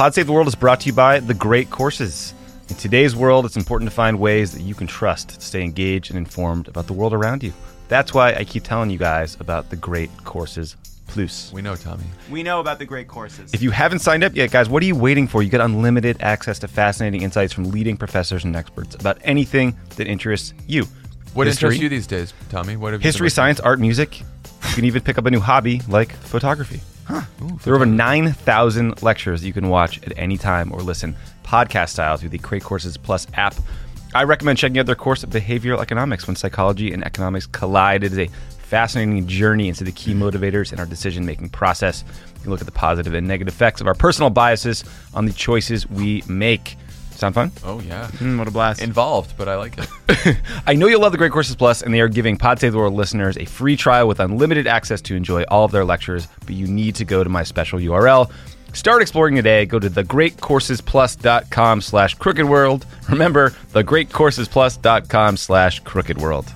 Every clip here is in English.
Pod Save the World is brought to you by The Great Courses. In today's world, it's important to find ways that you can trust to stay engaged and informed about the world around you. That's why I keep telling you guys about The Great Courses Plus. We know, Tommy. We know about the great courses. If you haven't signed up yet, guys, what are you waiting for? You get unlimited access to fascinating insights from leading professors and experts about anything that interests you. What History, interests you these days, Tommy? What have you History, science, art, music. You can even pick up a new hobby like photography. There are over 9,000 lectures you can watch at any time or listen podcast style through the Great Courses Plus app. I recommend checking out their course of behavioral economics when psychology and economics collide. It is a fascinating journey into the key motivators in our decision making process. You look at the positive and negative effects of our personal biases on the choices we make. Sound fun? Oh yeah, Mm, what a blast. involved, but I like it. I know you'll love the Great Courses Plus, and they are giving Pod Save the World listeners a free trial with unlimited access to enjoy all of their lectures. But you need to go to my special URL. Start exploring today. Go to thegreatcoursesplus.com slash crooked world. Remember, thegreatcoursesplus.com slash crooked world.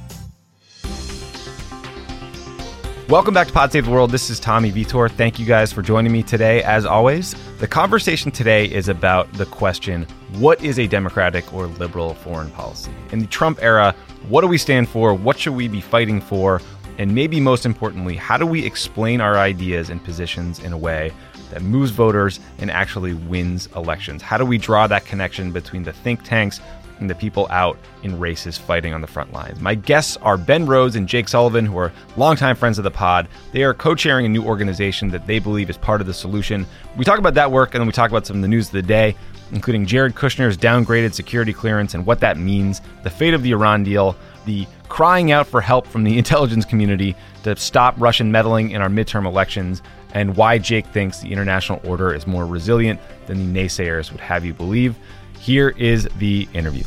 Welcome back to Pod Save the World. This is Tommy Vietor. Thank you guys for joining me today. As always, the conversation today is about the question what is a democratic or liberal foreign policy? In the Trump era, what do we stand for? What should we be fighting for? And maybe most importantly, how do we explain our ideas and positions in a way that moves voters and actually wins elections? How do we draw that connection between the think tanks and the people out in races fighting on the front lines. My guests are Ben Rhodes and Jake Sullivan, who are longtime friends of the pod. They are co chairing a new organization that they believe is part of the solution. We talk about that work and then we talk about some of the news of the day, including Jared Kushner's downgraded security clearance and what that means, the fate of the Iran deal, the crying out for help from the intelligence community to stop Russian meddling in our midterm elections, and why Jake thinks the international order is more resilient than the naysayers would have you believe. Here is the interview.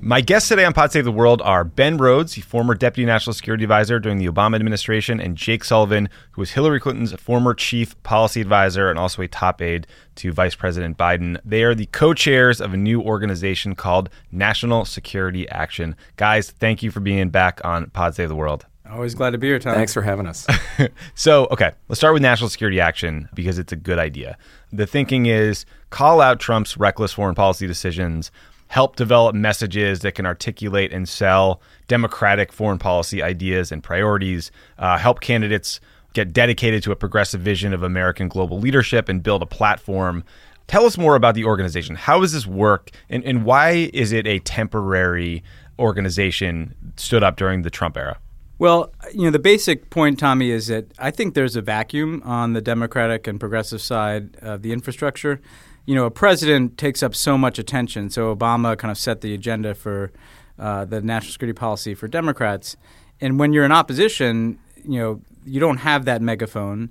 My guests today on Pod Save the World are Ben Rhodes, the former Deputy National Security Advisor during the Obama administration, and Jake Sullivan, who was Hillary Clinton's former Chief Policy Advisor and also a top aide to Vice President Biden. They are the co chairs of a new organization called National Security Action. Guys, thank you for being back on Pod Save the World. Always glad to be here, Tom. Thanks for having us. So, okay, let's start with national security action because it's a good idea. The thinking is call out Trump's reckless foreign policy decisions, help develop messages that can articulate and sell democratic foreign policy ideas and priorities, uh, help candidates get dedicated to a progressive vision of American global leadership and build a platform. Tell us more about the organization. How does this work, and, and why is it a temporary organization stood up during the Trump era? Well, you know, the basic point, Tommy, is that I think there's a vacuum on the Democratic and progressive side of the infrastructure. You know, a president takes up so much attention. So Obama kind of set the agenda for uh, the national security policy for Democrats. And when you're in opposition, you know, you don't have that megaphone.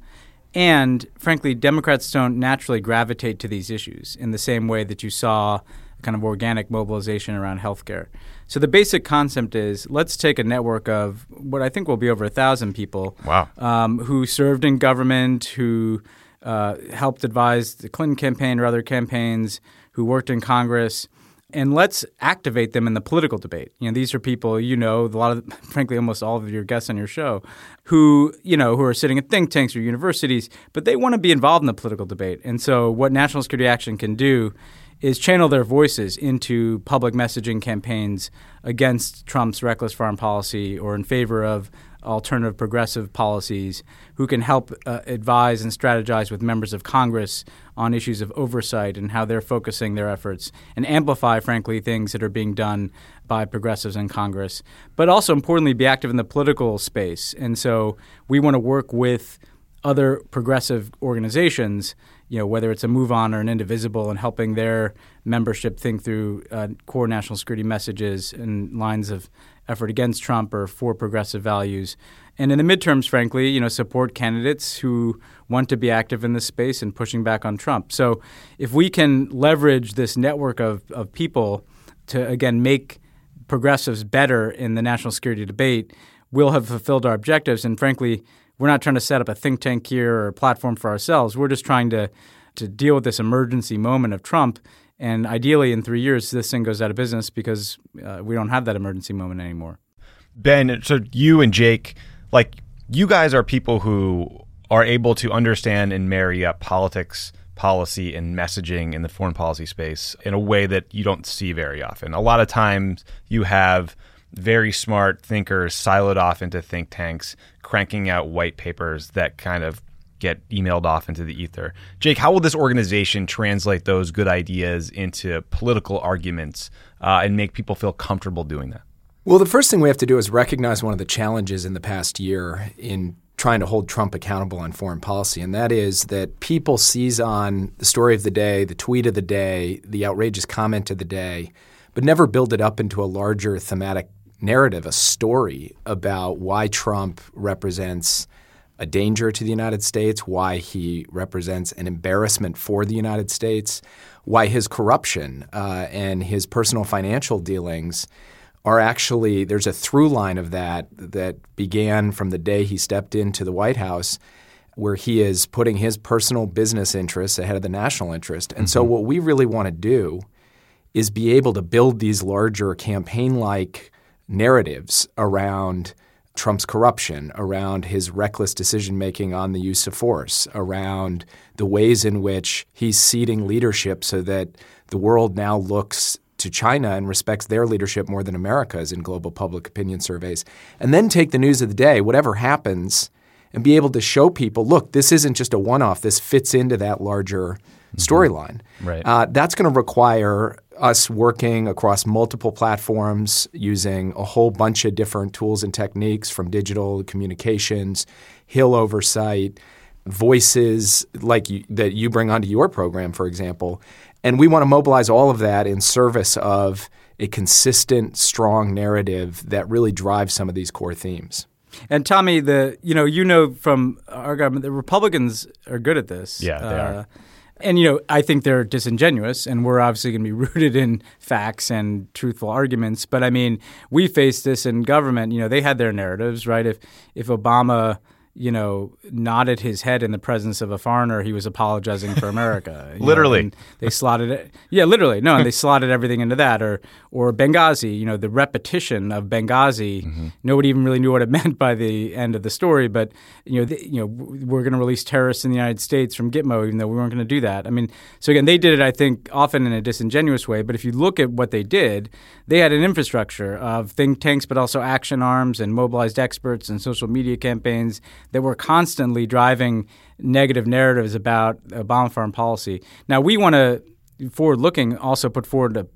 And frankly, Democrats don't naturally gravitate to these issues in the same way that you saw kind of organic mobilization around healthcare. So the basic concept is let's take a network of what I think will be over a thousand people Wow. um, who served in government, who uh, helped advise the Clinton campaign or other campaigns, who worked in Congress, and let's activate them in the political debate. You know, these are people you know, a lot of, frankly, almost all of your guests on your show, who you know, who are sitting at think tanks or universities, but they want to be involved in the political debate. And so, what National Security Action can do is channel their voices into public messaging campaigns against Trump's reckless foreign policy or in favor of alternative progressive policies, who can help uh, advise and strategize with members of Congress on issues of oversight and how they're focusing their efforts, and amplify, frankly, things that are being done by progressives in Congress. But also, importantly, be active in the political space. And so we want to work with other progressive organizations, you know, whether it's a Move On or an Indivisible, and helping their membership think through uh, core national security messages and lines of effort against Trump or for progressive values. And in the midterms, frankly, you know, support candidates who want to be active in this space and pushing back on Trump. So if we can leverage this network of, of people to, again, make progressives better in the national security debate, we'll have fulfilled our objectives. And frankly, we're not trying to set up a think tank here or a platform for ourselves. We're just trying to to deal with this emergency moment of Trump. And ideally, in three years, this thing goes out of business because uh, we don't have that emergency moment anymore. Ben, so you and Jake, like you guys are people who are able to understand and marry up politics, policy and messaging in the foreign policy space in a way that you don't see very often. A lot of times you have very smart thinkers siloed off into think tanks, cranking out white papers that kind of get emailed off into the ether. Jake, how will this organization translate those good ideas into political arguments uh, and make people feel comfortable doing that? Well, the first thing we have to do is recognize one of the challenges in the past year in trying to hold Trump accountable on foreign policy, and that is that people seize on the story of the day, the tweet of the day, the outrageous comment of the day, but never build it up into a larger thematic narrative, a story about why Trump represents a danger to the United States, why he represents an embarrassment for the United States, why his corruption uh, and his personal financial dealings are actually there's a through line of that that began from the day he stepped into the White House where he is putting his personal business interests ahead of the national interest. And mm-hmm. so what we really want to do is be able to build these larger campaign like narratives around Trump's corruption, around his reckless decision making on the use of force, around the ways in which he's ceding leadership so that the world now looks to China and respects their leadership more than America's in global public opinion surveys. And then take the news of the day, whatever happens, and be able to show people look, this isn't just a one off, this fits into that larger mm-hmm. storyline. Right. Uh, that's going to require us working across multiple platforms using a whole bunch of different tools and techniques from digital communications, Hill oversight, voices like you, that you bring onto your program, for example. And we want to mobilize all of that in service of a consistent, strong narrative that really drives some of these core themes. And Tommy, the you know you know from our government, the Republicans are good at this. Yeah, they uh, are. And you know, I think they're disingenuous, and we're obviously going to be rooted in facts and truthful arguments. But I mean, we face this in government. You know, they had their narratives, right? If if Obama you know, nodded his head in the presence of a foreigner, he was apologizing for America. literally, know, they slotted it. Yeah, literally. No, and they slotted everything into that. Or, or Benghazi. You know, the repetition of Benghazi. Mm-hmm. Nobody even really knew what it meant by the end of the story. But you know, the, you know, we're going to release terrorists in the United States from Gitmo, even though we weren't going to do that. I mean, so again, they did it. I think often in a disingenuous way. But if you look at what they did, they had an infrastructure of think tanks, but also action arms and mobilized experts and social media campaigns that were constantly driving negative narratives about Obama foreign policy. Now we want to, forward looking, also put forward a,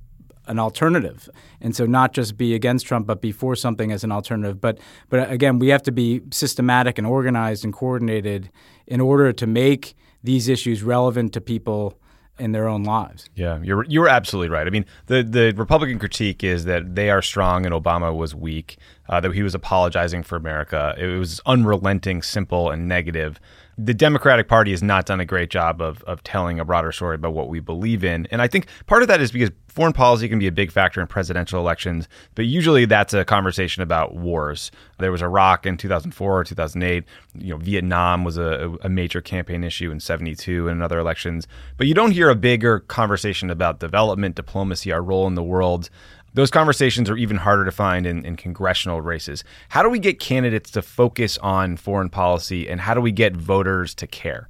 an alternative, and so not just be against Trump, but be for something as an alternative. But but again, we have to be systematic and organized and coordinated in order to make these issues relevant to people in their own lives. Yeah, you're you're absolutely right. I mean, the the Republican critique is that they are strong and Obama was weak. Uh, that he was apologizing for America. It was unrelenting, simple, and negative the Democratic Party has not done a great job of, of telling a broader story about what we believe in. And I think part of that is because foreign policy can be a big factor in presidential elections, but usually that's a conversation about wars. There was Iraq in 2004 or 2008. You know, Vietnam was a, a major campaign issue in 72 and other elections. But you don't hear a bigger conversation about development, diplomacy, our role in the world. Those conversations are even harder to find in, in, congressional races. How do we get candidates to focus on foreign policy and how do we get voters to care?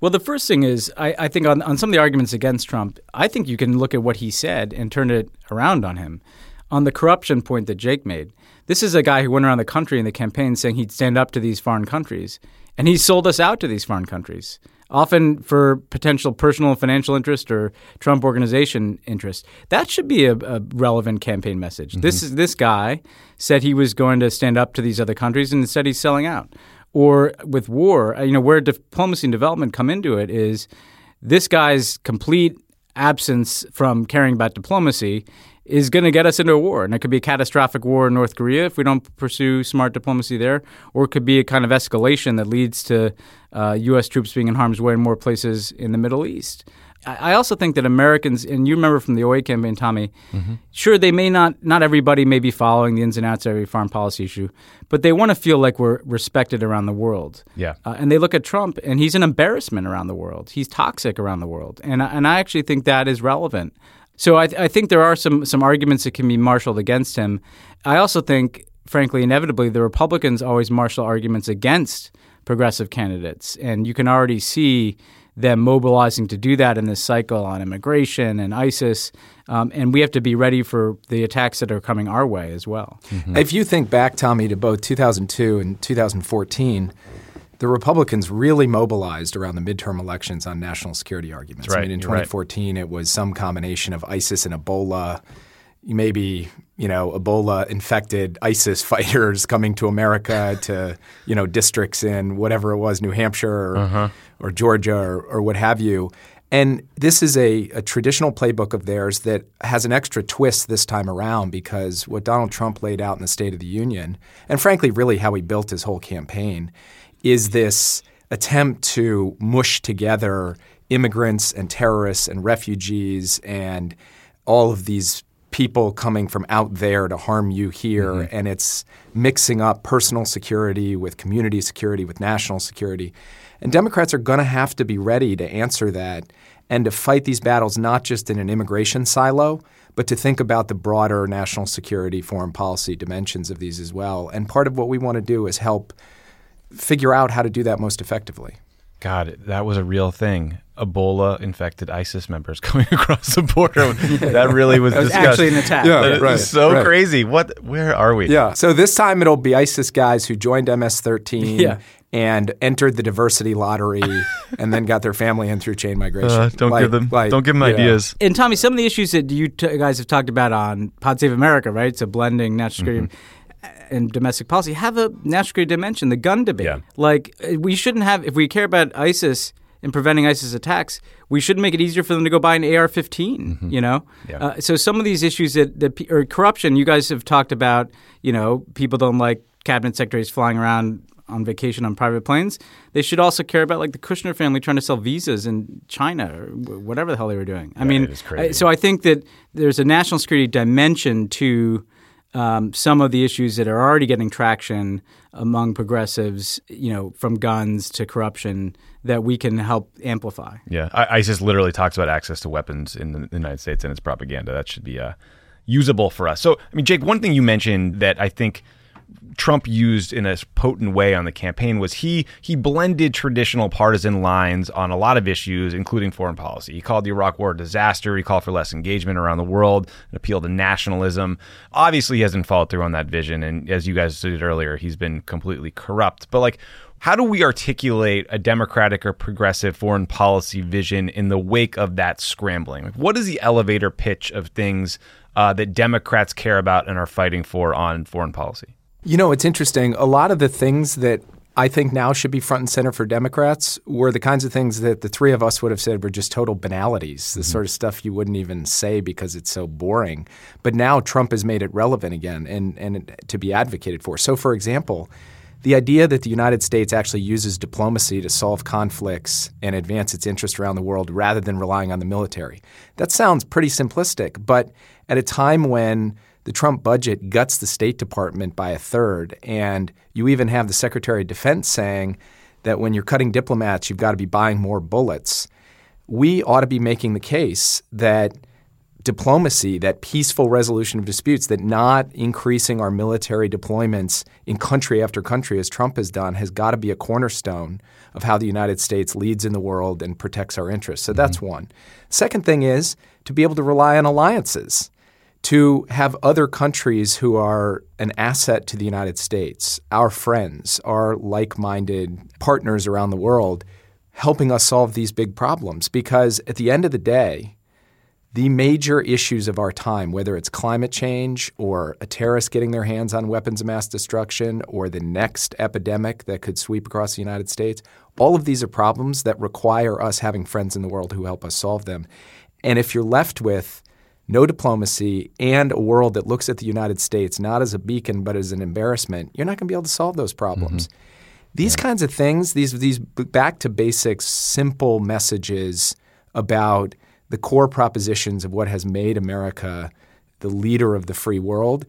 Well, the first thing is, I, I think on, on some of the arguments against Trump, I think you can look at what he said and turn it around on him. On the corruption point that Jake made, this is a guy who went around the country in the campaign saying he'd stand up to these foreign countries, and he sold us out to these foreign countries often for potential personal financial interest or Trump organization interest. That should be a, a relevant campaign message. Mm-hmm. This this guy said he was going to stand up to these other countries, and instead he's selling out. Or with war, uh, you know, where diplomacy and development come into it is this guy's complete absence from caring about diplomacy is going to get us into a war. And it could be a catastrophic war in North Korea if we don't pursue smart diplomacy there, or it could be a kind of escalation that leads to uh, U.S. troops being in harm's way in more places in the Middle East. I also think that Americans, and you remember from the 08 campaign, Tommy, mm-hmm. sure, they may not, not everybody may be following the ins and outs of every foreign policy issue, but they want to feel like we're respected around the world. Yeah. Uh, and they look at Trump, and he's an embarrassment around the world. He's toxic around the world. And, and I actually think that is relevant. So I, th- I think there are some some arguments that can be marshaled against him. I also think, frankly, inevitably, the Republicans always marshal arguments against progressive candidates, and you can already see them mobilizing to do that in this cycle on immigration and ISIS. Um, and we have to be ready for the attacks that are coming our way as well. Mm-hmm. If you think back, Tommy, to both 2002 and 2014, the Republicans really mobilized around the midterm elections on national security arguments. Right, I mean, in 2014, right. it was some combination of ISIS and Ebola, maybe you know Ebola infected ISIS fighters coming to America to you know districts in whatever it was, New Hampshire or, uh-huh. or Georgia or, or, what have you. And this is a, a traditional playbook of theirs that has an extra twist this time around because what Donald Trump laid out in the State of the Union, and frankly, really how he built his whole campaign, is this attempt to mush together immigrants and terrorists and refugees and all of these people coming from out there to harm you here. Mm-hmm. And it's mixing up personal security with community security, with national security. And Democrats are going to have to be ready to answer that and to fight these battles not just in an immigration silo, but to think about the broader national security, foreign policy dimensions of these as well. And part of what we want to do is help figure out how to do that most effectively. God, that was a real thing. Ebola infected ISIS members coming across the border. that really was, was actually an attack. Yeah, that right, so right. crazy. What? Where are we? Yeah. So this time it'll be ISIS guys who joined MS-13 yeah. and entered the diversity lottery, and then got their family in through chain migration. Uh, don't like, give them. Like, don't give them ideas. And Tommy, some of the issues that you t- guys have talked about on Pod Save America, right? So blending national security. Mm-hmm and domestic policy have a national security dimension. The gun debate, yeah. like we shouldn't have. If we care about ISIS and preventing ISIS attacks, we should make it easier for them to go buy an AR-15. Mm-hmm. You know, yeah. uh, so some of these issues that, that or corruption, you guys have talked about. You know, people don't like cabinet secretaries flying around on vacation on private planes. They should also care about like the Kushner family trying to sell visas in China or whatever the hell they were doing. I mean, I, so I think that there's a national security dimension to um, some of the issues that are already getting traction among progressives, you know, from guns to corruption, that we can help amplify. Yeah, ISIS literally talks about access to weapons in the United States and its propaganda. That should be uh, usable for us. So, I mean, Jake, one thing you mentioned that I think Trump used in a potent way on the campaign was he he blended traditional partisan lines on a lot of issues, including foreign policy. He called the Iraq War a disaster. He called for less engagement around the world, an appeal to nationalism. Obviously, he hasn't followed through on that vision, and as you guys stated earlier, he's been completely corrupt. But like, how do we articulate a democratic or progressive foreign policy vision in the wake of that scrambling? Like, what is the elevator pitch of things uh, that Democrats care about and are fighting for on foreign policy? You know, it's interesting. A lot of the things that I think now should be front and center for Democrats were the kinds of things that the three of us would have said were just total banalities, the mm-hmm. sort of stuff you wouldn't even say because it's so boring. But now Trump has made it relevant again and, and to be advocated for. So, for example, the idea that the United States actually uses diplomacy to solve conflicts and advance its interests around the world rather than relying on the military. That sounds pretty simplistic, but at a time when the Trump budget guts the State Department by a third. And you even have the Secretary of Defense saying that when you're cutting diplomats, you've got to be buying more bullets. We ought to be making the case that diplomacy, that peaceful resolution of disputes, that not increasing our military deployments in country after country as Trump has done, has got to be a cornerstone of how the United States leads in the world and protects our interests. So mm-hmm. that's one. Second thing is to be able to rely on alliances to have other countries who are an asset to the United States, our friends, our like minded partners around the world, helping us solve these big problems. Because at the end of the day, the major issues of our time, whether it's climate change or a terrorist getting their hands on weapons of mass destruction or the next epidemic that could sweep across the United States, all of these are problems that require us having friends in the world who help us solve them. And if you're left with no diplomacy, and a world that looks at the United States not as a beacon but as an embarrassment, you're not going to be able to solve those problems. Mm-hmm. These yeah. kinds of things, these these back to basics, simple messages about the core propositions of what has made America the leader of the free world.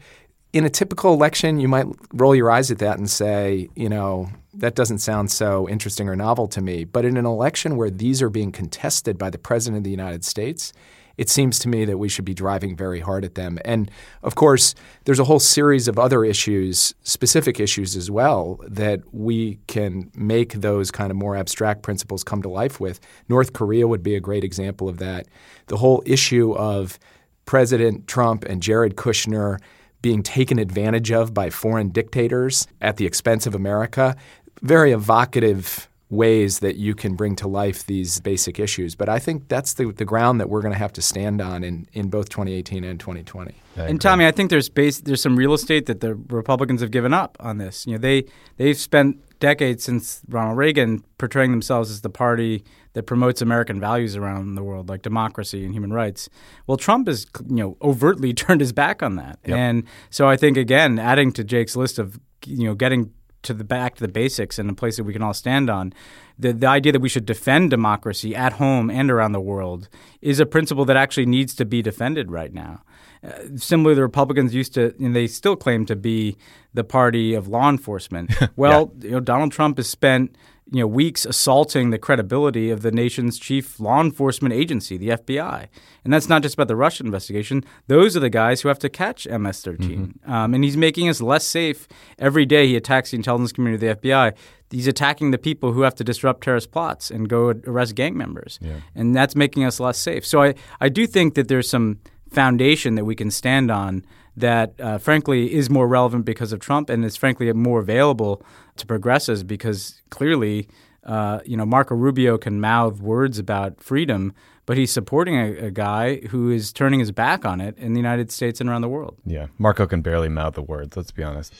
In a typical election, you might roll your eyes at that and say, you know, that doesn't sound so interesting or novel to me. But in an election where these are being contested by the President of the United States it seems to me that we should be driving very hard at them. And of course, there's a whole series of other issues, specific issues as well, that we can make those kind of more abstract principles come to life with. North Korea would be a great example of that. The whole issue of President Trump and Jared Kushner being taken advantage of by foreign dictators at the expense of America. Very evocative ways that you can bring to life these basic issues. But I think that's the, the ground that we're going to have to stand on in, in both 2018 and 2020. And Tommy, I think there's base, there's some real estate that the Republicans have given up on this. You know, they they've spent decades since Ronald Reagan portraying themselves as the party that promotes American values around the world, like democracy and human rights. Well, Trump has you know overtly turned his back on that, Yep. and so I think again, adding to Jake's list of you know getting to the back to the basics and a place that we can all stand on. The, the idea that we should defend democracy at home and around the world is a principle that actually needs to be defended right now. Uh, similarly, the Republicans used to, and they still claim to be the party of law enforcement. Well, you know, Donald Trump has spent you know weeks assaulting the credibility of the nation's chief law enforcement agency, the FBI, and that's not just about the Russian investigation. Those are the guys who have to catch MS-13, um, and he's making us less safe every day. He attacks the intelligence community, the FBI. He's attacking the people who have to disrupt terrorist plots and go arrest gang members, and that's making us less safe. So I, I do think that there's some foundation that we can stand on that, uh, frankly, is more relevant because of Trump and is frankly more available to progressives because clearly, uh, you know, Marco Rubio can mouth words about freedom, but he's supporting a, a guy who is turning his back on it in the United States and around the world. Yeah, Marco can barely mouth the words. Let's be honest.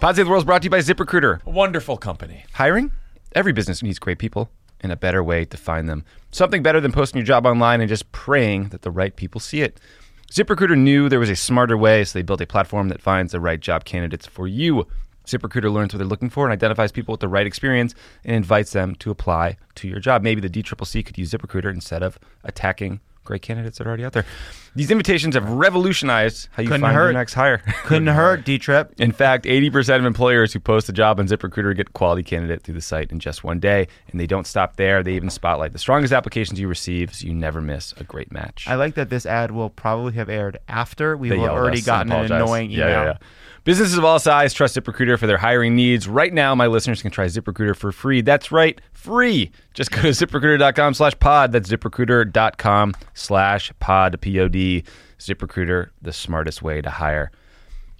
Pod Save the World is brought to you by ZipRecruiter. A wonderful company. Hiring? Every business needs great people and a better way to find them. Something better than posting your job online and just praying that the right people see it. ZipRecruiter knew there was a smarter way, so they built a platform that finds the right job candidates for you. ZipRecruiter learns what they're looking for and identifies people with the right experience and invites them to apply to your job. Maybe the DCCC could use ZipRecruiter instead of attacking great candidates that are already out there. These invitations have revolutionized how you Couldn't find your next hire. Couldn't hurt, D Trip. In fact, 80% of employers who post a job on ZipRecruiter get a quality candidate through the site in just one day. And they don't stop there. They even spotlight the strongest applications you receive so you never miss a great match. I like that this ad will probably have aired after we They will have already us gotten an annoying Yeah, email. yeah, yeah. Businesses of all size trust ZipRecruiter for their hiring needs. Right now, my listeners can try ZipRecruiter for free. That's right, free. Just go to ZipRecruiter.com slash pod. That's ZipRecruiter.com slash pod, P-O-D. ZipRecruiter, the smartest way to hire.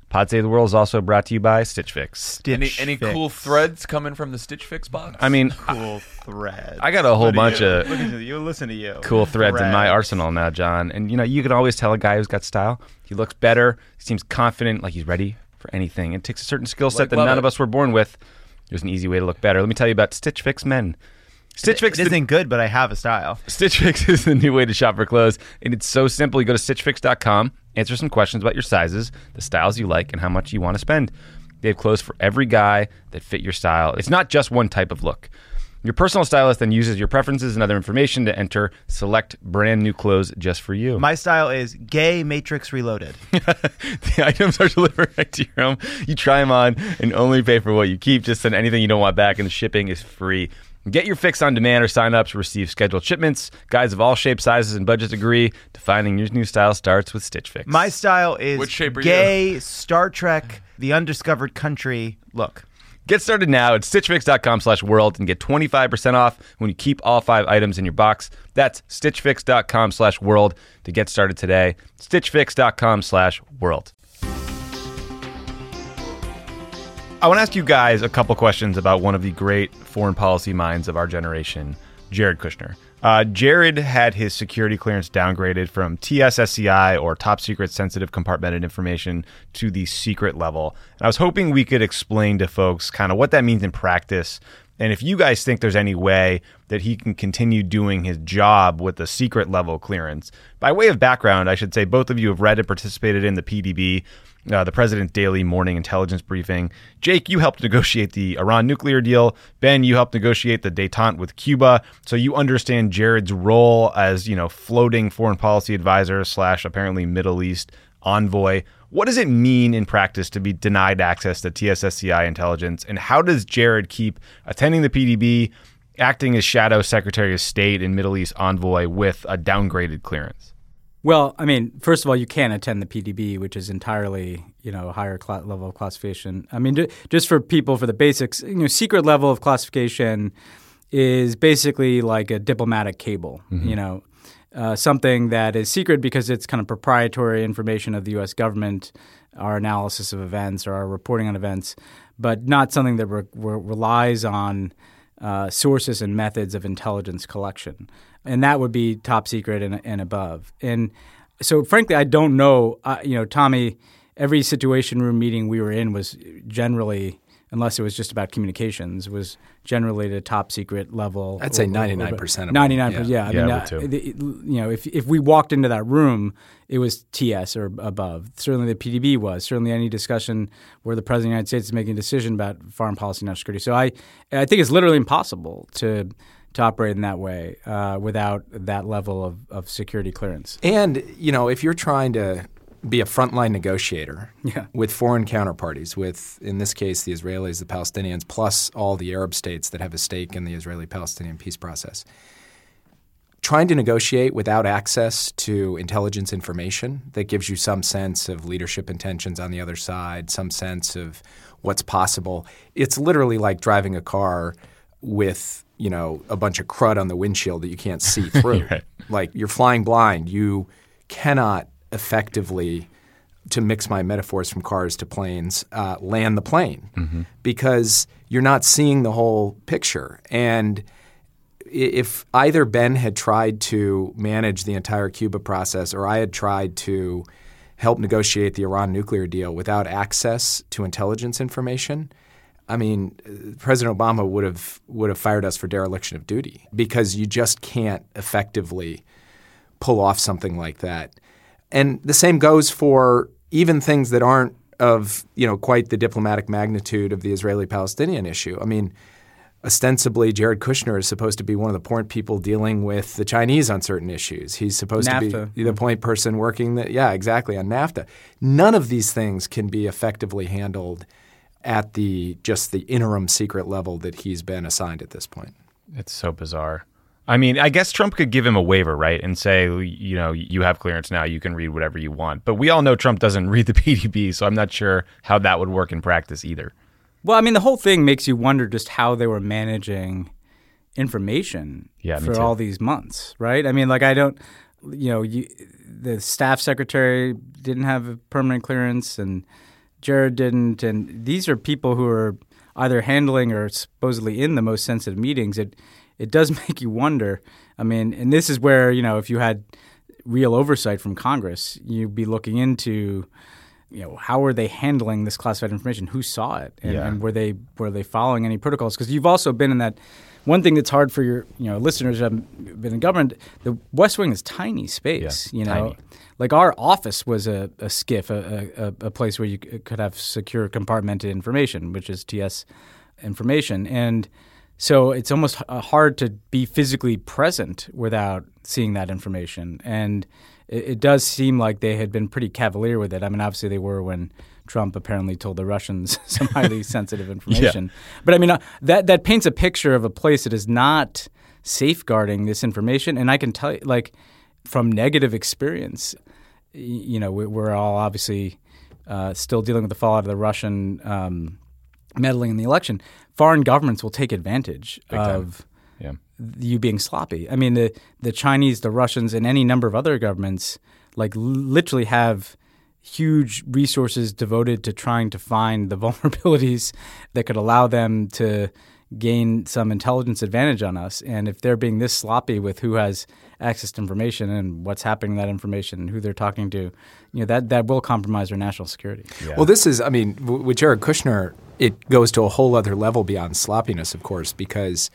Pod Save the World is also brought to you by Stitch Fix. Stitch Any any Fix. cool threads coming from the Stitch Fix box? I mean, Cool threads. I got a whole bunch of Listen you. Listen to you. cool threads in my arsenal now, John. And you know, you can always tell a guy who's got style. He looks better. He seems confident, like he's ready for anything. It takes a certain skill set Like, that love none it. of us were born with. There's an easy way to look better. Let me tell you about Stitch Fix Men. Stitch Fix isn't good, but I have a style. Stitch Fix is the new way to shop for clothes, and it's so simple. You go to stitchfix.com, answer some questions about your sizes, the styles you like, and how much you want to spend. They have clothes for every guy that fit your style. It's not just one type of look. Your personal stylist then uses your preferences and other information to enter select brand new clothes just for you. My style is gay Matrix Reloaded. the items are delivered right to your home. You try them on and only pay for what you keep. Just send anything you don't want back, and the shipping is free. Get your fix on demand or sign up to receive scheduled shipments. Guys of all shapes, sizes, and budgets agree. Defining your new style starts with Stitch Fix. My style is Which shape are you? gay Star Trek, the undiscovered country look. Get started now at stitchfix.com slash world and get 25% off when you keep all five items in your box. That's stitchfix.com slash world to get started today. stitchfix.com slash world. I want to ask you guys a couple questions about one of the great foreign policy minds of our generation, Jared Kushner. Uh, Jared had his security clearance downgraded from TSSCI or top secret sensitive compartmented information to the secret level. And I was hoping we could explain to folks kind of what that means in practice. And if you guys think there's any way that he can continue doing his job with a secret level clearance. By way of background, I should say both of you have read and participated in the PDB uh, the president's daily morning intelligence briefing. Jake, you helped negotiate the Iran nuclear deal. Ben, you helped negotiate the détente with Cuba. So you understand Jared's role as you know floating foreign policy advisor slash apparently Middle East envoy. What does it mean in practice to be denied access to TSSCI intelligence? And how does Jared keep attending the PDB, acting as shadow Secretary of State and Middle East envoy with a downgraded clearance? Well, I mean, first of all, you can't attend the PDB, which is entirely, you know, higher cl- level of classification. I mean, just for people, for the basics, you know, secret level of classification is basically like a diplomatic cable, mm-hmm. you know, uh, something that is secret because it's kind of proprietary information of the U.S. government, our analysis of events or our reporting on events, but not something that re- re- relies on uh, sources and methods of intelligence collection and that would be top secret and, and above. And so, frankly, I don't know. Uh, you know, Tommy, every situation room meeting we were in was generally, unless it was just about communications, was generally at a top secret level. I'd say ninety nine percent. Ninety nine percent. Yeah, I yeah, mean, uh, the, you know, if if we walked into that room, it was TS or above. Certainly, the PDB was. Certainly, any discussion where the president of the United States is making a decision about foreign policy, national security. So, I I think it's literally impossible to to operate in that way uh, without that level of, of security clearance. And you know, if you're trying to be a frontline negotiator yeah. with foreign counterparties, with in this case the Israelis, the Palestinians, plus all the Arab states that have a stake in the Israeli-Palestinian peace process. Trying to negotiate without access to intelligence information that gives you some sense of leadership intentions on the other side, some sense of what's possible. It's literally like driving a car with you know a bunch of crud on the windshield that you can't see through. right. Like you're flying blind. You cannot effectively, to mix my metaphors from cars to planes, uh, land the plane mm-hmm. because you're not seeing the whole picture. And if either Ben had tried to manage the entire Cuba process or I had tried to help negotiate the Iran nuclear deal without access to intelligence information – I mean, President Obama would have would have fired us for dereliction of duty because you just can't effectively pull off something like that. And the same goes for even things that aren't of you know quite the diplomatic magnitude of the Israeli-Palestinian issue. I mean, ostensibly Jared Kushner is supposed to be one of the point people dealing with the Chinese on certain issues. He's supposed NAFTA. to be the point person working that yeah, exactly on NAFTA. None of these things can be effectively handled at the just the interim secret level that he's been assigned at this point. It's so bizarre. I mean, I guess Trump could give him a waiver, right? And say, you know, you have clearance now, you can read whatever you want. But we all know Trump doesn't read the PDB, so I'm not sure how that would work in practice either. Well, I mean, the whole thing makes you wonder just how they were managing information yeah, for all these months, right? I mean, like I don't, you know, you, the staff secretary didn't have a permanent clearance and Jared didn't, and these are people who are either handling or supposedly in the most sensitive meetings. It it does make you wonder. I mean, and this is where you know if you had real oversight from Congress, you'd be looking into you know how are they handling this classified information? Who saw it, and, yeah. and were they were they following any protocols? Because you've also been in that one thing that's hard for your you know listeners who have been in government, the West Wing is tiny space. Yeah, you know, tiny. like our office was a, a SCIF, a, a, a, place where you could have secure compartmented information, which is TS information, and so it's almost uh, hard to be physically present without seeing that information. And it, it does seem like they had been pretty cavalier with it. I mean, obviously they were when Trump apparently told the Russians some highly sensitive information. Yeah. But I mean, uh, that that paints a picture of a place that is not safeguarding this information. And I can tell you, like, from negative experience, you know, we're all obviously uh, still dealing with the fallout of the Russian um, meddling in the election. Foreign governments will take advantage Big of yeah. you being sloppy. I mean, the the Chinese, the Russians, and any number of other governments, like, literally have huge resources devoted to trying to find the vulnerabilities that could allow them to gain some intelligence advantage on us. And if they're being this sloppy with who has access to information and what's happening to that information and who they're talking to, you know, that, that will compromise our national security. Yeah. Well, this is, I mean, with Jared Kushner, it goes to a whole other level beyond sloppiness, of course, because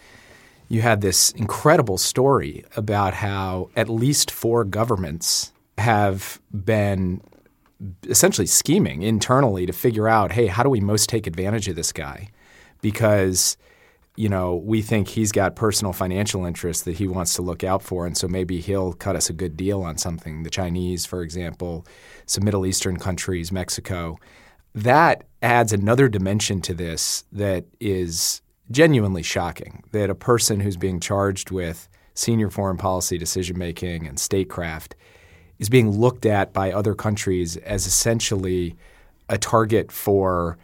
you had this incredible story about how at least four governments have been essentially scheming internally to figure out, hey, how do we most take advantage of this guy? Because you know, we think he's got personal financial interests that he wants to look out for, and so maybe he'll cut us a good deal on something. The Chinese, for example, some Middle Eastern countries, Mexico. That adds another dimension to this that is genuinely shocking. That a person who's being charged with senior foreign policy decision making and statecraft is being looked at by other countries as essentially a target for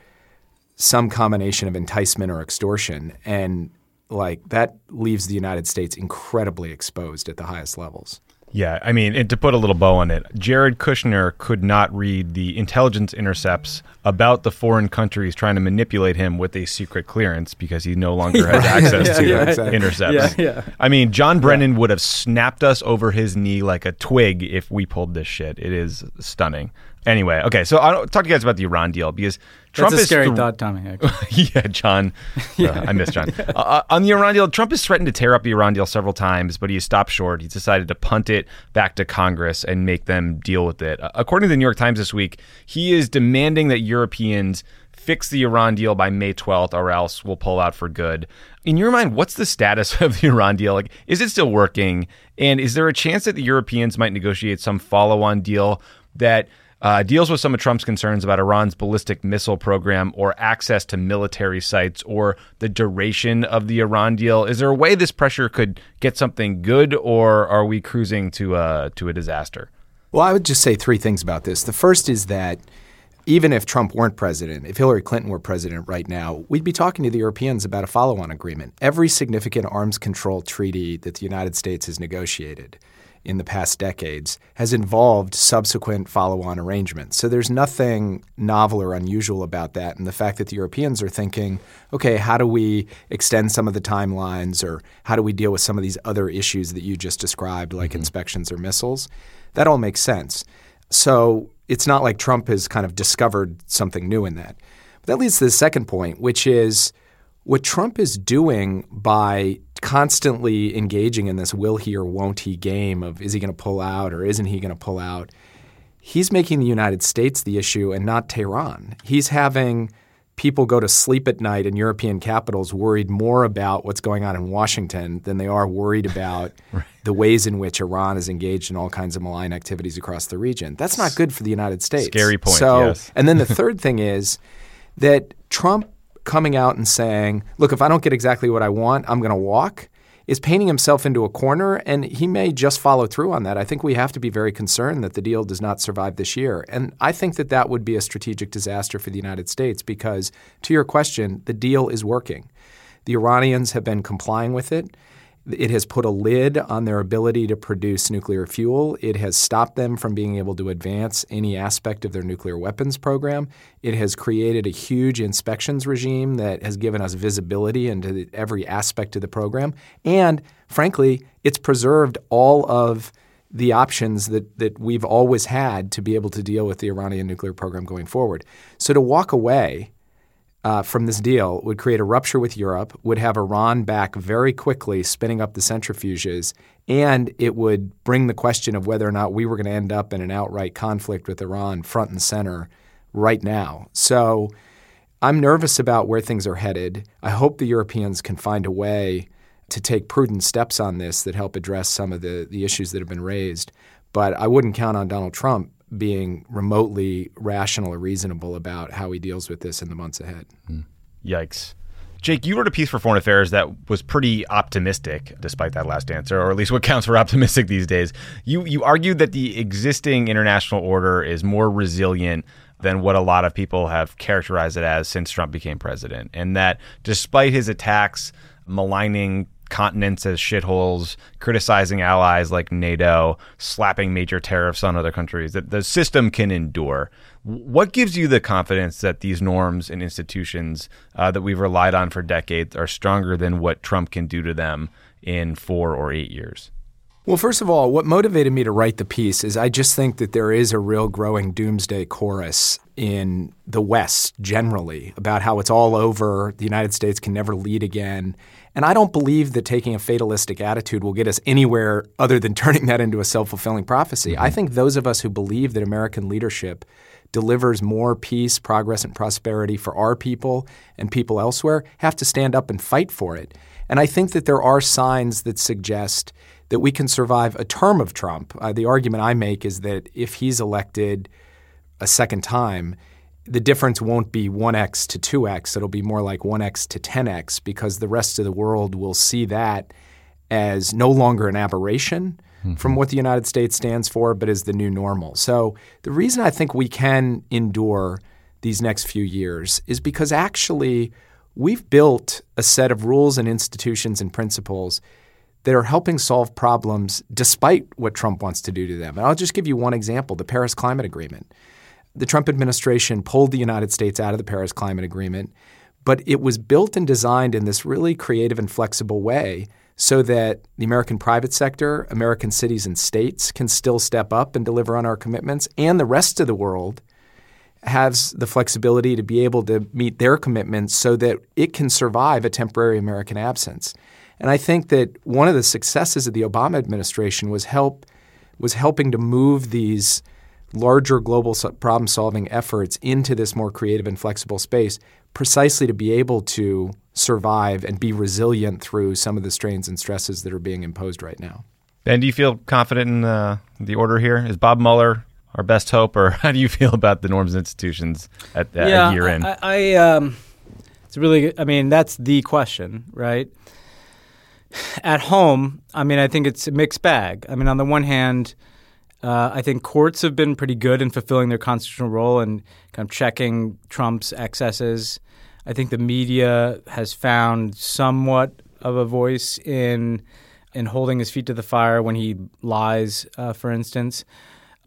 some combination of enticement or extortion. And like that leaves the United States incredibly exposed at the highest levels. Yeah, I mean, and to put a little bow on it, Jared Kushner could not read the intelligence intercepts about the foreign countries trying to manipulate him with a secret clearance because he no longer has access yeah, to yeah, exactly. intercepts. Yeah, yeah. I mean, John Brennan would have snapped us over his knee like a twig if we pulled this shit. It is stunning. Anyway, okay, so I'll talk to you guys about the Iran deal because Trump That's a is scary thr- thought, Tommy. yeah, John. Uh, I miss John. Uh, uh, on the Iran deal, Trump has threatened to tear up the Iran deal several times, but he has stopped short. He's decided to punt it back to Congress and make them deal with it. Uh, according to the New York Times this week, he is demanding that Europeans fix the Iran deal by May 12th, or else we'll pull out for good. In your mind, what's the status of the Iran deal? Like, is it still working? And is there a chance that the Europeans might negotiate some follow-on deal that uh, deals with some of Trump's concerns about Iran's ballistic missile program or access to military sites or the duration of the Iran deal. Is there a way this pressure could get something good, or are we cruising to a to a disaster? Well, I would just say three things about this. The first is that even if Trump weren't president, if Hillary Clinton were president right now, we'd be talking to the Europeans about a follow on agreement. Every significant arms control treaty that the United States has negotiated in the past decades has involved subsequent follow on arrangements. So there's nothing novel or unusual about that. And the fact that the Europeans are thinking, okay, how do we extend some of the timelines or how do we deal with some of these other issues that you just described, like mm-hmm. inspections or missiles? That all makes sense. So it's not like Trump has kind of discovered something new in that. But that leads to the second point, which is what Trump is doing by constantly engaging in this will he or won't he game of is he going to pull out or isn't he going to pull out, he's making the United States the issue and not Tehran. He's having people go to sleep at night in European capitals worried more about what's going on in Washington than they are worried about the ways in which Iran is engaged in all kinds of malign activities across the region. That's not good for the United States. Scary point, So, yes. and then the third thing is that Trump coming out and saying, look, if I don't get exactly what I want, I'm going to walk, is painting himself into a corner, and he may just follow through on that. I think we have to be very concerned that the deal does not survive this year. And I think that that would be a strategic disaster for the United States because, to your question, the deal is working. The Iranians have been complying with it. It has put a lid on their ability to produce nuclear fuel. It has stopped them from being able to advance any aspect of their nuclear weapons program. It has created a huge inspections regime that has given us visibility into every aspect of the program. And frankly, it's preserved all of the options that, that we've always had to be able to deal with the Iranian nuclear program going forward. So to walk away uh, from this deal would create a rupture with Europe, would have Iran back very quickly, spinning up the centrifuges, and it would bring the question of whether or not we were going to end up in an outright conflict with Iran front and center right now. So I'm nervous about where things are headed. I hope the Europeans can find a way to take prudent steps on this that help address some of the, the issues that have been raised. But I wouldn't count on Donald Trump being remotely rational or reasonable about how he deals with this in the months ahead. Yikes. Jake, you wrote a piece for Foreign Affairs that was pretty optimistic, despite that last answer, or at least what counts for optimistic these days. You you argued that the existing international order is more resilient than what a lot of people have characterized it as since Trump became president, and that despite his attacks, maligning continents as shitholes, criticizing allies like NATO, slapping major tariffs on other countries, that the system can endure. What gives you the confidence that these norms and institutions uh, that we've relied on for decades are stronger than what Trump can do to them in four or eight years? Well, first of all, what motivated me to write the piece is I just think that there is a real growing doomsday chorus in the West generally about how it's all over, the United States can never lead again. And I don't believe that taking a fatalistic attitude will get us anywhere other than turning that into a self fulfilling prophecy. I think those of us who believe that American leadership delivers more peace, progress, and prosperity for our people and people elsewhere have to stand up and fight for it. And I think that there are signs that suggest that we can survive a term of Trump. Uh, the argument I make is that if he's elected a second time, the difference won't be 1x to 2x. It'll be more like 1x to 10x because the rest of the world will see that as no longer an aberration mm-hmm. from what the United States stands for, but as the new normal. So the reason I think we can endure these next few years is because actually we've built a set of rules and institutions and principles that are helping solve problems despite what Trump wants to do to them. And I'll just give you one example the Paris Climate Agreement. The Trump administration pulled the United States out of the Paris Climate Agreement, but it was built and designed in this really creative and flexible way so that the American private sector, American cities and states can still step up and deliver on our commitments, and the rest of the world has the flexibility to be able to meet their commitments so that it can survive a temporary American absence. And I think that one of the successes of the Obama administration was help was helping to move these larger global problem solving efforts into this more creative and flexible space precisely to be able to survive and be resilient through some of the strains and stresses that are being imposed right now. Ben, do you feel confident in uh, the order here? Is Bob Mueller our best hope, or how do you feel about the norms and institutions at, uh, yeah, year end? I, I um, it's really, I mean, that's the question, right? At home, I mean, I think it's a mixed bag. I mean, on the one hand, uh, I think courts have been pretty good in fulfilling their constitutional role and kind of checking Trump's excesses. I think the media has found somewhat of a voice in in holding his feet to the fire when he lies, uh, for instance.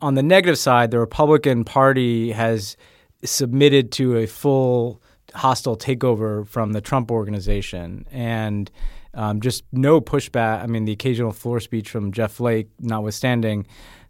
On the negative side, the Republican Party has submitted to a full hostile takeover from the Trump organization and um, just no pushback. I mean, the occasional floor speech from Jeff Flake notwithstanding,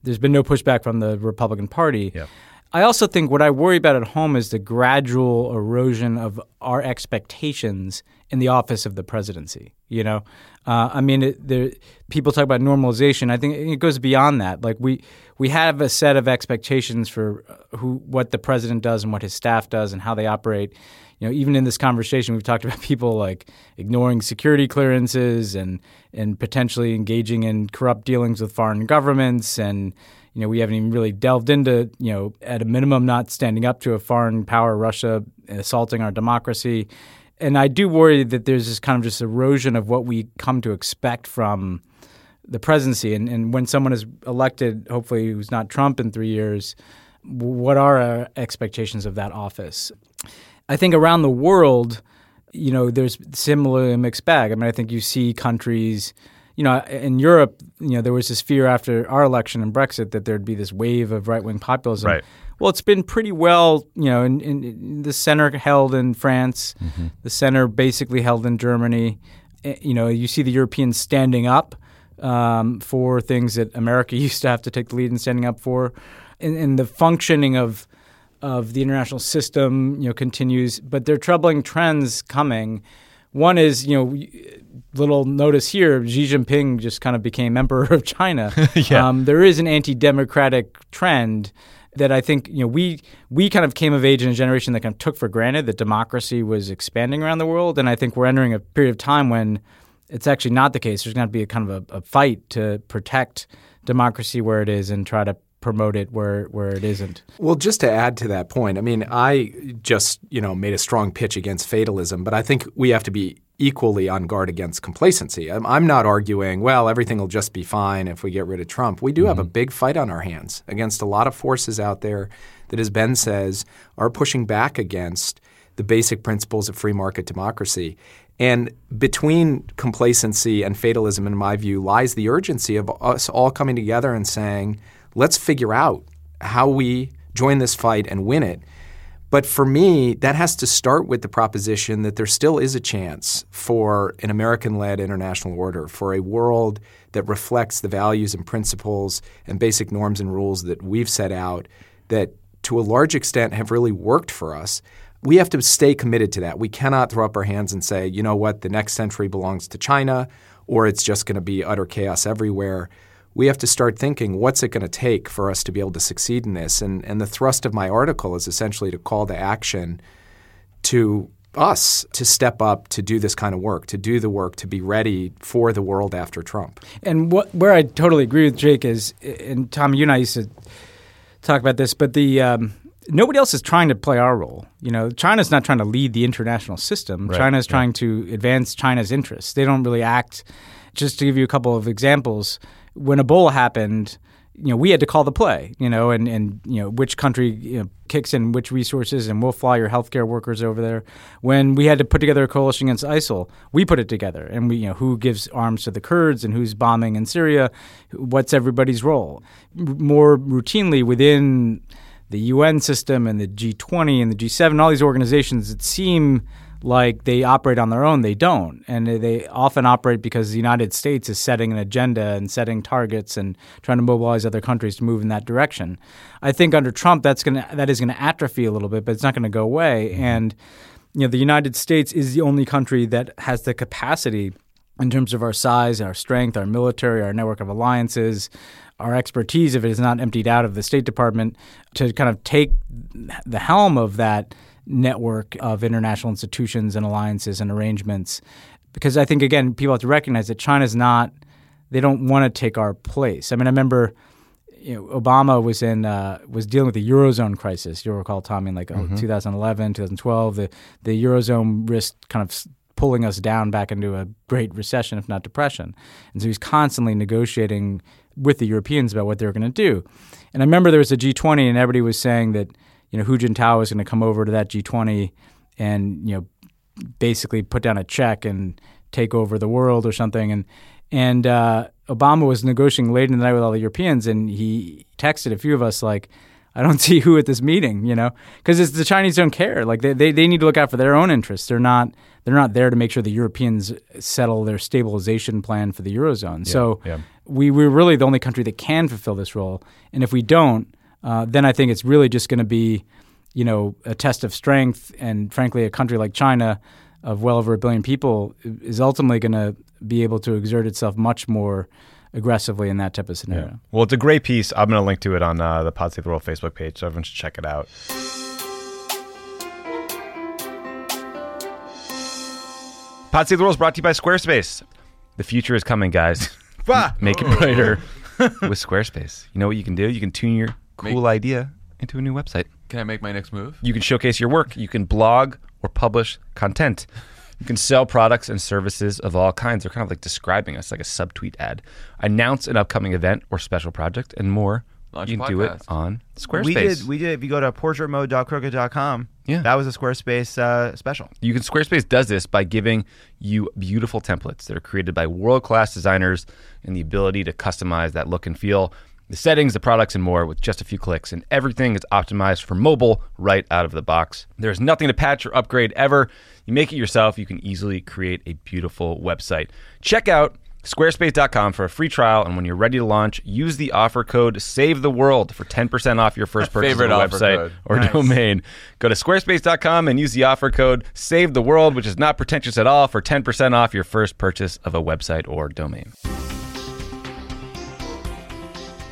there's been no pushback from the Republican Party. Yep. I also think what I worry about at home is the gradual erosion of our expectations in the office of the presidency. You know, uh, I mean, it, there, people talk about normalization. I think it goes beyond that. Like we we have a set of expectations for uh, who what the president does and what his staff does and how they operate. You know, even in this conversation, we've talked about people like ignoring security clearances and and potentially engaging in corrupt dealings with foreign governments and you know, we haven't even really delved into, you know, at a minimum, not standing up to a foreign power, Russia, assaulting our democracy. And I do worry that there's this kind of just erosion of what we come to expect from the presidency. And, and when someone is elected, hopefully who's not Trump in three years, what are our expectations of that office? I think around the world, you know, there's similarly mixed bag. I mean, I think you see countries – you know, in Europe, you know, there was this fear after our election and Brexit that there'd be this wave of right wing populism. Right. Well, it's been pretty well, you know, in, in, in the center held in France, mm-hmm. the center basically held in Germany. Eh, you know, you see the Europeans standing up um, for things that America used to have to take the lead in standing up for, and, and the functioning of of the international system, you know, continues. But there are troubling trends coming. One is, you know, little notice here, Xi Jinping just kind of became emperor of China. yeah. Um, there is an anti-democratic trend that I think you know we we kind of came of age in a generation that kind of took for granted that democracy was expanding around the world, and I think we're entering a period of time when it's actually not the case. There's going to be a kind of a, a fight to protect democracy where it is and try to promote it where where it isn't. Well, just to add to that point, I mean, I just you know made a strong pitch against fatalism, but I think we have to be equally on guard against complacency. I'm, I'm, not arguing, well, everything will just be fine if we get rid of Trump. We do mm-hmm. have a mm-hmm. big fight on our hands against a lot of forces out there that, as Ben says, are pushing back against the basic principles of free market democracy. And between complacency and fatalism, in my view, lies the urgency of us all coming together and saying, let's figure out how we join this fight and win it. But for me, that has to start with the proposition that there still is a chance for an American led international order, for a world that reflects the values and principles and basic norms and rules that we've set out that to a large extent have really worked for us. We have to stay committed to that. We cannot throw up our hands and say, you know what, the next century belongs to China or it's just going to be utter chaos everywhere we have to start thinking what's it going to take for us to be able to succeed in this? And, and the thrust of my article is essentially to call to action to us to step up to do this kind of work, to do the work, to be ready for the world after Trump. And what, where I totally agree with Jake is, and Tom, you and I used to talk about this, but the um, nobody else is trying to play our role. You know, China's not trying to lead the international system. Right. China's Yeah. trying to advance China's interests. They don't really act. Just to give you a couple of examples, when Ebola happened, you know, we had to call the play. You know, and and you know which country you know, kicks in which resources, and we'll fly your healthcare workers over there. When we had to put together a coalition against ISIL, we put it together, and we you know who gives arms to the Kurds and who's bombing in Syria. What's everybody's role? More routinely within the UN system and the G20 and the G7, all these organizations that seem like they operate on their own, they don't. And they often operate because the United States is setting an agenda and setting targets and trying to mobilize other countries to move in that direction. I think under Trump, that's gonna that is going to atrophy a little bit, but it's not going to go away. Mm-hmm. And you know, the United States is the only country that has the capacity in terms of our size, our strength, our military, our network of alliances, our expertise, if it is not emptied out of the State Department, to kind of take the helm of that network of international institutions and alliances and arrangements. Because I think, again, people have to recognize that China's not, they don't want to take our place. I mean, I remember you know, Obama was in uh, was dealing with the eurozone crisis. You'll recall, Tommy, in like oh, 2011, 2012, the the eurozone risked kind of pulling us down back into a great recession, if not depression. And so he's constantly negotiating with the Europeans about what they were going to do. And I remember there was a G20, and everybody was saying that you know Hu Jintao was going to come over to that G20 and you know basically put down a check and take over the world or something. And and uh, Obama was negotiating late in the night with all the Europeans, and he texted a few of us like, "I don't see who at this meeting," you know, because the Chinese don't care. Like they, they they need to look out for their own interests. They're not they're not there to make sure the Europeans settle their stabilization plan for the eurozone. so yeah. we we're really the only country that can fulfill this role, and if we don't, uh, then I think it's really just going to be you know, a test of strength. And frankly, a country like China, of well over a billion people, is ultimately going to be able to exert itself much more aggressively in that type of scenario. Well, it's a great piece. I'm going to link to it on uh, the Pod Save the World Facebook page, so everyone should check it out. Pod Save the World is brought to you by Squarespace. The future is coming, guys. Make it brighter with Squarespace. You know what you can do? You can tune your cool Make- idea into a new website. Can I make my next move? You can showcase your work. You can blog or publish content. You can sell products and services of all kinds. They're kind of like describing us like a subtweet ad. Announce an upcoming event or special project and more. Launch you a can do it on Squarespace. We did. We did. If you go to portraitmode.crooked.com, Yeah. that was a Squarespace uh, special. You can Squarespace does this by giving you beautiful templates that are created by world-class designers and the ability to customize that look and feel, the settings, the products and more with just a few clicks and everything is optimized for mobile right out of the box. There's nothing to patch or upgrade ever. You make it yourself, you can easily create a beautiful website. Check out squarespace.com for a free trial and when you're ready to launch, use the offer code SAVE the world for 10% off your first purchase Favorite of a website code. or Nice. domain. Go to squarespace.com and use the offer code SAVE the world, which is not pretentious at all, for 10% off your first purchase of a website or domain.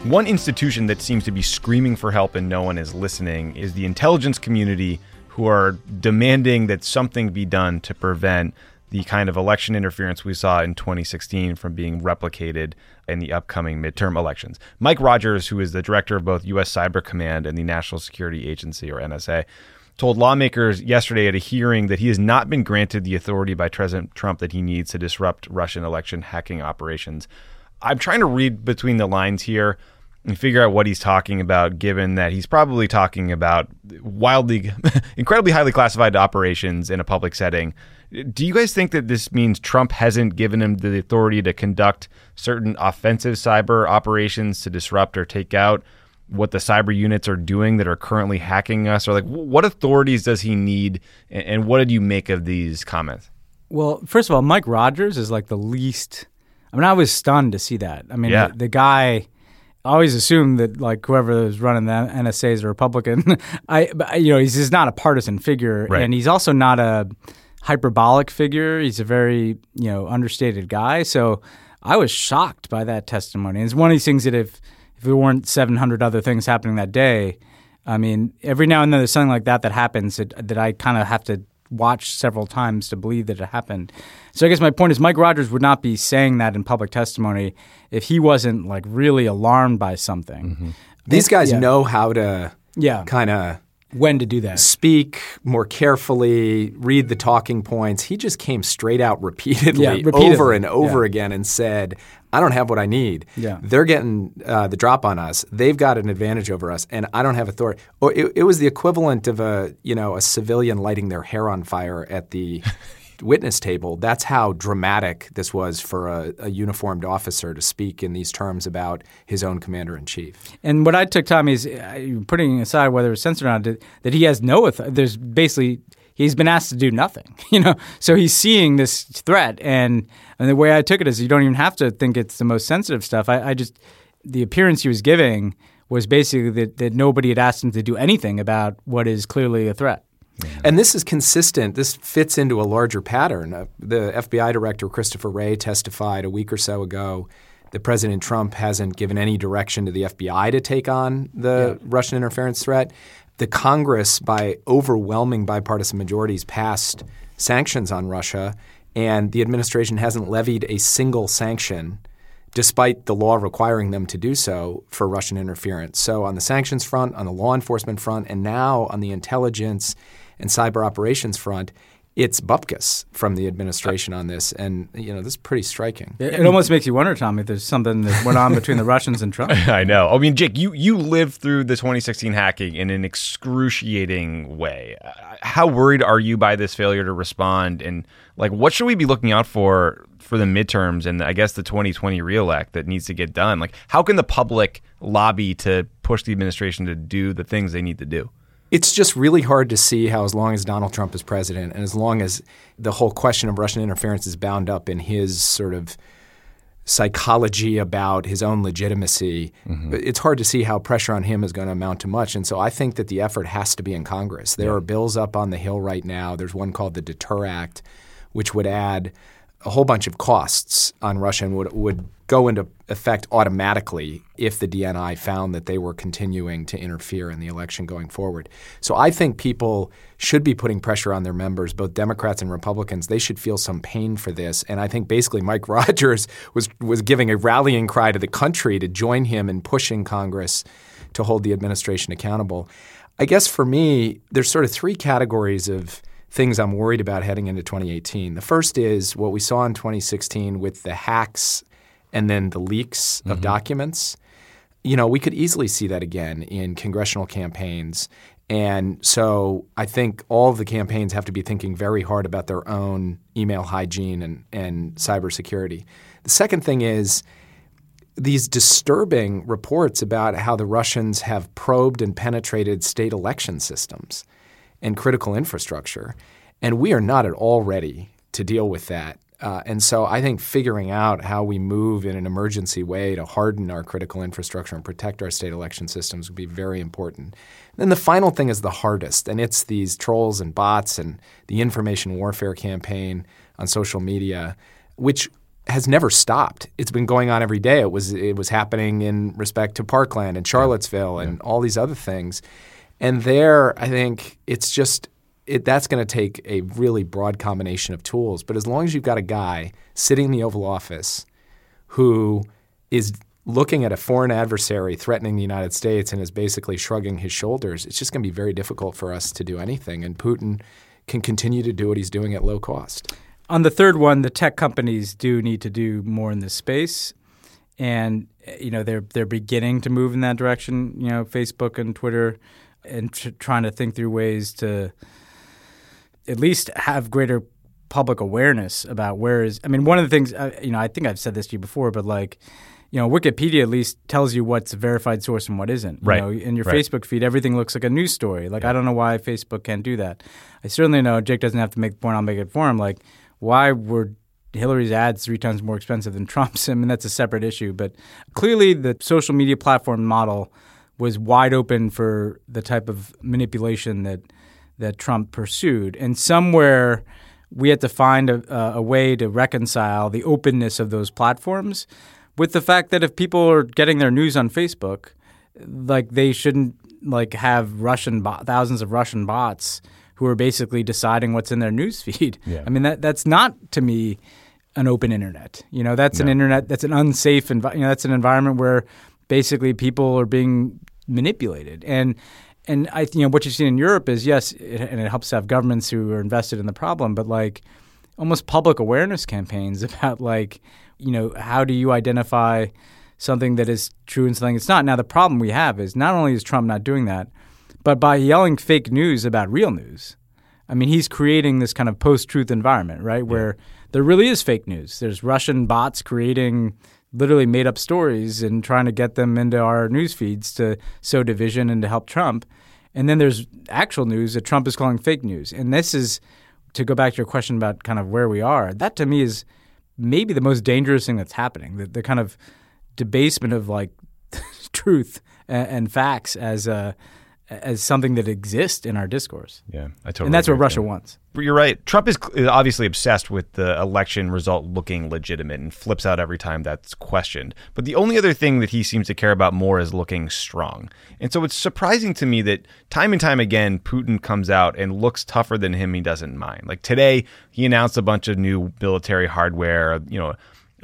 One institution that seems to be screaming for help and no one is listening is the intelligence community, who are demanding that something be done to prevent the kind of election interference we saw in 2016 from being replicated in the upcoming midterm elections. Mike Rogers, who is the director of both U.S. Cyber Command and the National Security Agency, or NSA, told lawmakers yesterday at a hearing that he has not been granted the authority by President Trump that he needs to disrupt Russian election hacking operations. I'm trying to read between the lines here and figure out what he's talking about, given that he's probably talking about wildly, incredibly highly classified operations in a public setting. Do you guys think that this means Trump hasn't given him the authority to conduct certain offensive cyber operations to disrupt or take out what the cyber units are doing that are currently hacking us? Or like, what authorities does he need? And, what did you make of these comments? Well, first of all, Mike Rogers is like the least. I mean, I was stunned to see that. I mean, Yeah. the, the guy. I always assumed that like whoever is running the NSA is a Republican. I, you know, he's not a partisan figure, Right. and he's also not a hyperbolic figure. He's a very you know understated guy. So I was shocked by that testimony. It's one of these things that if if there weren't 700 other things happening that day, I mean, every now and then there's something like that that happens that, that I kind of have to watch several times to believe that it happened. So I guess my point is Mike Rogers would not be saying that in public testimony if he wasn't like really alarmed by something. Mm-hmm. These guys Yeah. know how to Yeah. kind of When to do that. speak more carefully, read the talking points. He just came straight out repeatedly, Yeah, repeatedly. over and over Yeah. again and said, I don't have what I need. Yeah. They're getting uh, the drop on us. They've got an advantage over us, and I don't have authority. Or it, it was the equivalent of a you know a civilian lighting their hair on fire at the witness table. That's how dramatic this was for a, a uniformed officer to speak in these terms about his own commander in chief. And what I took Tommy is uh, putting aside whether it's censored or not, that- that he has no authority. There's basically he's been asked to do nothing, you know. So he's seeing this threat, and and the way I took it is you don't even have to think it's the most sensitive stuff. I, I just the appearance he was giving was basically that, that nobody had asked him to do anything about what is clearly a threat. And this is consistent. This fits into a larger pattern. Uh, the FBI director, Christopher Wray, testified a week or so ago that President Trump hasn't given any direction to the FBI to take on the Russian interference threat. The Congress, by overwhelming bipartisan majorities, passed sanctions on Russia, and the administration hasn't levied a single sanction despite the law requiring them to do so for Russian interference. So, on the sanctions front, on the law enforcement front, and now on the intelligence and cyber operations front, it's bupkis from the administration on this. And, you know, this is pretty striking. It, it almost makes you wonder, Tommy, if there's something that went on between the Russians and Trump. I know. I mean, Jake, you you lived through the 2016 hacking in an excruciating way. Uh, How worried are you by this failure to respond? And like, what should we be looking out for for the midterms and I guess the 2020 reelect that needs to get done? Like, how can the public lobby to push the administration to do the things they need to do? It's just really hard to see how, as long as Donald Trump is president, and as long as the whole question of Russian interference is bound up in his sort of psychology about his own legitimacy, mm-hmm. it's hard to see how pressure on him is going to amount to much. And so I think that the effort has to be in Congress. There are bills up on the Hill right now. There's one called the Deter Act, which would add a whole bunch of costs on Russia and would, would go into effect automatically if the DNI found that they were continuing to interfere in the election going forward. So I think people should be putting pressure on their members, both Democrats and Republicans. They should feel some pain for this. And I think basically Mike Rogers was was giving a rallying cry to the country to join him in pushing Congress to hold the administration accountable. I guess for me, there's sort of three categories of things I'm worried about heading into 2018. The first is what we saw in 2016 with the hacks and then the leaks of mm-hmm. documents. You know, we could easily see that again in congressional campaigns. And so I think all of the campaigns have to be thinking very hard about their own email hygiene and, and cybersecurity. The second thing is these disturbing reports about how the Russians have probed and penetrated state election systems and critical infrastructure. And we are not at all ready to deal with that. Uh, and so I think figuring out how we move in an emergency way to harden our critical infrastructure and protect our state election systems would be very important. Then the final thing is the hardest, and it's these trolls and bots and the information warfare campaign on social media, which has never stopped. It's been going on every day. It was it was happening in respect to Parkland and Charlottesville and all these other things. And there, I think it's just it, that's going to take a really broad combination of tools. But as long as you've got a guy sitting in the Oval Office who is looking at a foreign adversary threatening the United States and is basically shrugging his shoulders, it's just going to be very difficult for us to do anything. And Putin can continue to do what he's doing at low cost. On the third one, the tech companies do need to do more in this space, and you know they're they're beginning to move in that direction. You know, Facebook and Twitter, and tr- trying to think through ways to at least have greater public awareness about where is. I mean, one of the things uh, you know, I think I've said this to you before, but like. You know, Wikipedia at least tells you what's a verified source and what isn't. You Right. know, in your Right. Facebook feed, everything looks like a news story. Like I don't know why Facebook can't do that. I certainly know Jake doesn't have to make the point. I'll make it for him. Like why were Hillary's ads three times more expensive than Trump's? I mean, that's a separate issue. But clearly, the social media platform model was wide open for the type of manipulation that that Trump pursued. And somewhere we had to find a, a way to reconcile the openness of those platforms with the fact that if people are getting their news on Facebook, like they shouldn't like have Russian bot, thousands of Russian bots who are basically deciding what's in their news feed. Yeah. I mean that that's not to me an open internet. You know, that's an internet that's an unsafe environment. you know that's an environment where basically people are being manipulated and and I you know what you've seen in Europe is yes it, and it helps to have governments who are invested in the problem but like almost public awareness campaigns about like you know how do you identify something that is true and something that's not? Now the problem we have is not only is Trump not doing that but by yelling fake news about real news I mean he's creating this kind of post-truth environment right where there really is fake news. There's Russian bots creating literally made up stories and trying to get them into our news feeds to sow division and to help Trump. And then there's actual news that Trump is calling fake news. And this is to go back to your question about kind of where we are. That to me is maybe the most dangerous thing that's happening. The, the kind of debasement of like truth and, and facts as a as something that exists in our discourse. Yeah, I totally. And that's what Russia you. wants. You're right. Trump is obviously obsessed with the election result looking legitimate and flips out every time that's questioned. But the only other thing that he seems to care about more is looking strong. And so it's surprising to me that time and time again, Putin comes out and looks tougher than him. He doesn't mind. Like today, he announced a bunch of new military hardware, you know,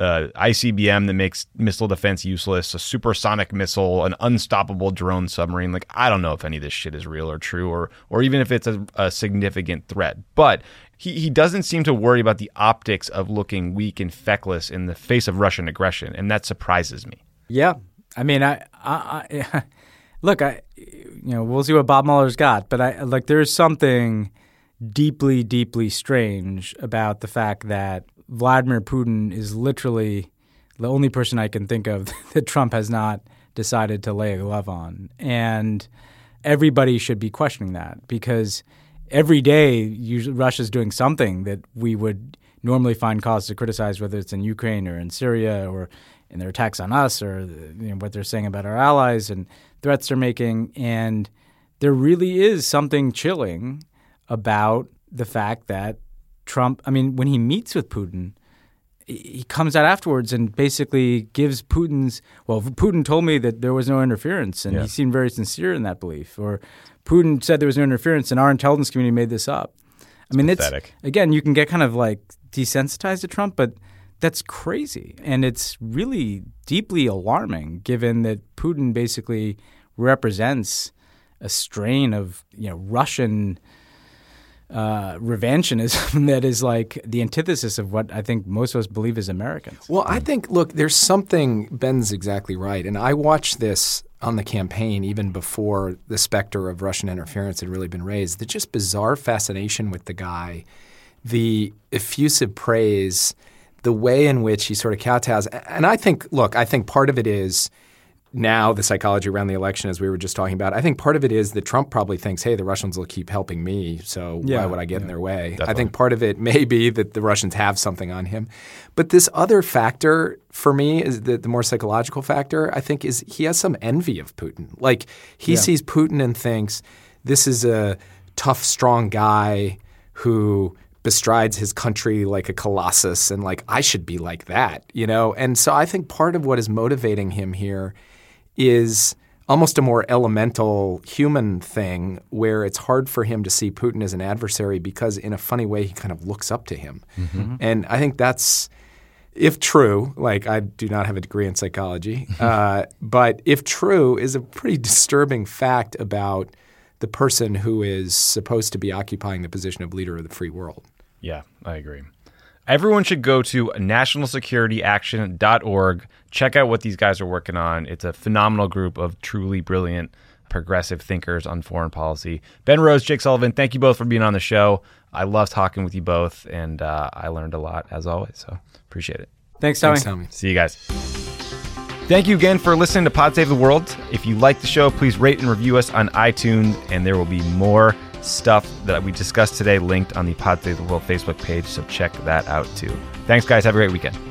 uh, ICBM that makes missile defense useless, a supersonic missile, an unstoppable drone submarine. Like I don't know if any of this shit is real or true, or or even if it's a, a significant threat. But he he doesn't seem to worry about the optics of looking weak and feckless in the face of Russian aggression, and that surprises me. Yeah, I mean, I, I, I look, I, you know, we'll see what Bob Mueller's got, but I like there's something deeply, deeply strange about the fact that Vladimir Putin is literally the only person I can think of that Trump has not decided to lay a glove on, and everybody should be questioning that because every day Russia's doing something that we would normally find cause to criticize, whether it's in Ukraine or in Syria or in their attacks on us or you know, what they're saying about our allies and threats they're making. And there really is something chilling about the fact that Trump, I mean, when he meets with Putin, he comes out afterwards and basically gives Putin's well Putin told me that there was no interference and Yeah. he seemed very sincere in that belief or Putin said there was no interference and our intelligence community made this up. I mean it's again you can get kind of like desensitized to Trump but that's crazy and it's really deeply alarming given that Putin basically represents a strain of you know Russian uh, that is like the antithesis of what I think most of us believe as Americans. Well, I think, look, there's something, Ben's exactly right. And I watched this on the campaign even before the specter of Russian interference had really been raised. The just bizarre fascination with the guy, the effusive praise, the way in which he sort of kowtows. And I think, look, I think part of it is now the psychology around the election, as we were just talking about. I think part of it is that Trump probably thinks, hey, the Russians will keep helping me, so Yeah, why would I get in their way? I think part of it may be that the Russians have something on him. But this other factor for me is the, the more psychological factor, I think, is he has some envy of Putin. Like he sees Putin and thinks this is a tough, strong guy who bestrides his country like a colossus and like I should be like that, you know? And so I think part of what is motivating him here is almost a more elemental human thing where it's hard for him to see Putin as an adversary because in a funny way he kind of looks up to him. And I think that's if true, like I do not have a degree in psychology, uh, but if true, is a pretty disturbing fact about the person who is supposed to be occupying the position of leader of the free world. Yeah, I agree. Everyone should go to nationalsecurityaction.org. Check out what these guys are working on. It's a phenomenal group of truly brilliant progressive thinkers on foreign policy. Ben Rhodes, Jake Sullivan, thank you both for being on the show. I love talking with you both, and uh, I learned a lot as always. So appreciate it. Thanks, Tommy. Thanks, Tommy. See you guys. Thank you again for listening to Pod Save the World. If you like the show, please rate and review us on iTunes, and there will be more stuff that we discussed today linked on the Pod Save the World Facebook page, so check that out too. Thanks, guys. Have a great weekend.